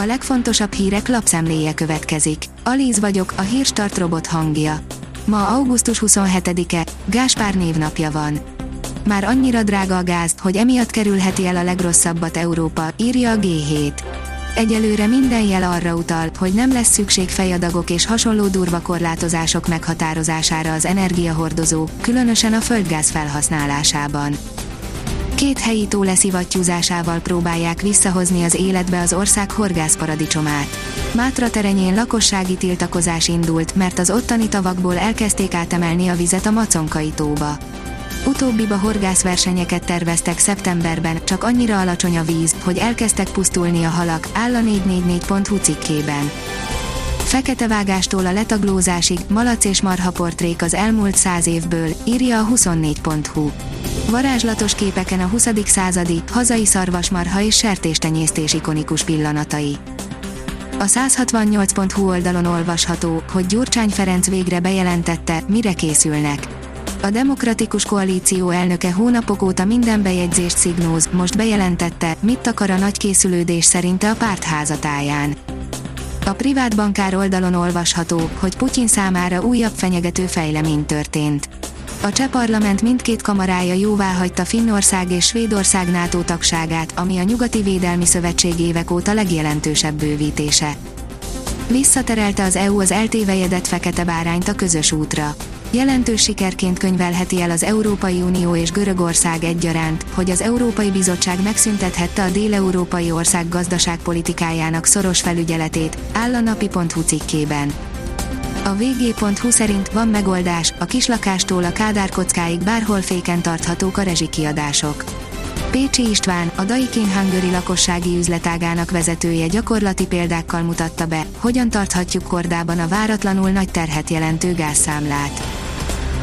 A legfontosabb hírek lapszemléje következik. Alíz vagyok, a hírstart robot hangja. Ma augusztus 27-e, Gáspár névnapja van. Már annyira drága a gáz, hogy emiatt kerülheti el a legrosszabbat Európa, írja a G7. Egyelőre minden jel arra utal, hogy nem lesz szükség fejadagok és hasonló durva korlátozások meghatározására az energiahordozó, különösen a földgáz felhasználásában. Két helyi tó leszivattyúzásával próbálják visszahozni az életbe az ország horgászparadicsomát. Mátra terenyén lakossági tiltakozás indult, mert az ottani tavakból elkezdték átemelni a vizet a Maconkai tóba. Utóbbiba horgászversenyeket terveztek szeptemberben, csak annyira alacsony a víz, hogy elkezdtek pusztulni a halak, áll a 444.hu cikkében. Fekete vágástól a letaglózásig, malac és marha portrék az elmúlt száz évből, írja a 24.hu. Varázslatos képeken a 20. századi, hazai szarvasmarha és sertéstenyésztés ikonikus pillanatai. A 168.hu oldalon olvasható, hogy Gyurcsány Ferenc végre bejelentette, mire készülnek. A Demokratikus Koalíció elnöke hónapok óta minden bejegyzést szignóz, most bejelentette, mit akar a nagy készülődés szerinte a párt házatáján. A privát bankár oldalon olvasható, hogy Putyin számára újabb fenyegető fejlemény történt. A cseh parlament mindkét kamarája jóvá hagyta Finnország és Svédország NATO tagságát, ami a Nyugati Védelmi Szövetség évek óta legjelentősebb bővítése. Visszaterelte az EU az eltévejedett fekete bárányt a közös útra. Jelentős sikerként könyvelheti el az Európai Unió és Görögország egyaránt, hogy az Európai Bizottság megszüntethette a déleurópai ország gazdaságpolitikájának szoros felügyeletét, áll a napi.hu cikkében. A vg.hu szerint van megoldás, a kislakástól a Kádár kockáig bárhol féken tarthatók a rezsikiadások. Pécsi István, a Daikin Hungary lakossági üzletágának vezetője gyakorlati példákkal mutatta be, hogyan tarthatjuk kordában a váratlanul nagy terhet jelentő gázszámlát.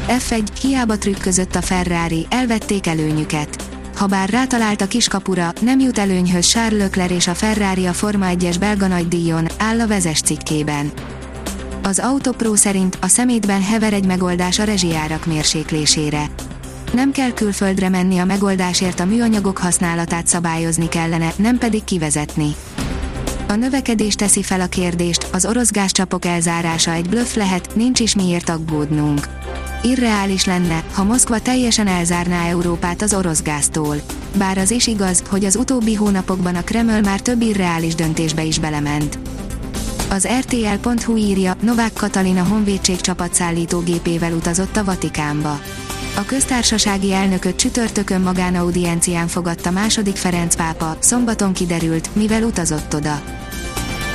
F1, hiába trükközött a Ferrari, elvették előnyüket. Habár rátalált a kiskapura, nem jut előnyhöz Charles Leclerc és a Ferrari a Forma 1-es belga nagydíjon, áll a vezes cikkében. Az Autopro szerint a szemétben hever egy megoldás a rezsijárak mérséklésére. Nem kell külföldre menni a megoldásért a műanyagok használatát szabályozni kellene, nem pedig kivezetni. A növekedés teszi fel a kérdést, az orosz gázcsapok elzárása egy bluff lehet, nincs is miért aggódnunk. Irreális lenne, ha Moszkva teljesen elzárná Európát az orosz gáztól. Bár az is igaz, hogy az utóbbi hónapokban a Kreml már több irreális döntésbe is belement. Az RTL.hu írja, Novák Katalin a honvédség csapatszállítógépével utazott a Vatikánba. A köztársasági elnököt csütörtökön magánaudiencián fogadta második Ferenc pápa, szombaton kiderült, mivel utazott oda.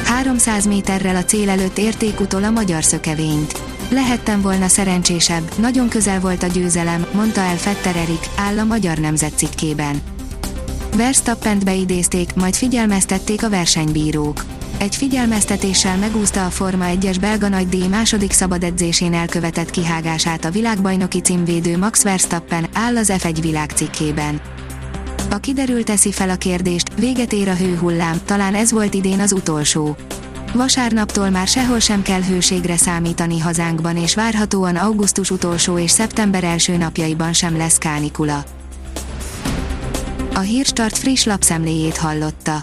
300 méterrel a cél előtt érték utol a magyar szökevényt. Lehettem volna szerencsésebb, nagyon közel volt a győzelem, mondta el Fetter Erik, áll a magyar nemzet cikkében. Verstappent beidézték, majd figyelmeztették a versenybírók egy figyelmeztetéssel megúszta a Forma 1-es belga nagydíj második szabad edzésén elkövetett kihágását a világbajnoki címvédő Max Verstappen, áll az F1 világcikkében. A kiderült teszi fel a kérdést, véget ér a hőhullám, talán ez volt idén az utolsó. Vasárnaptól már sehol sem kell hőségre számítani hazánkban és várhatóan augusztus utolsó és szeptember első napjaiban sem lesz kánikula. A Hírstart friss lapszemléjét hallotta.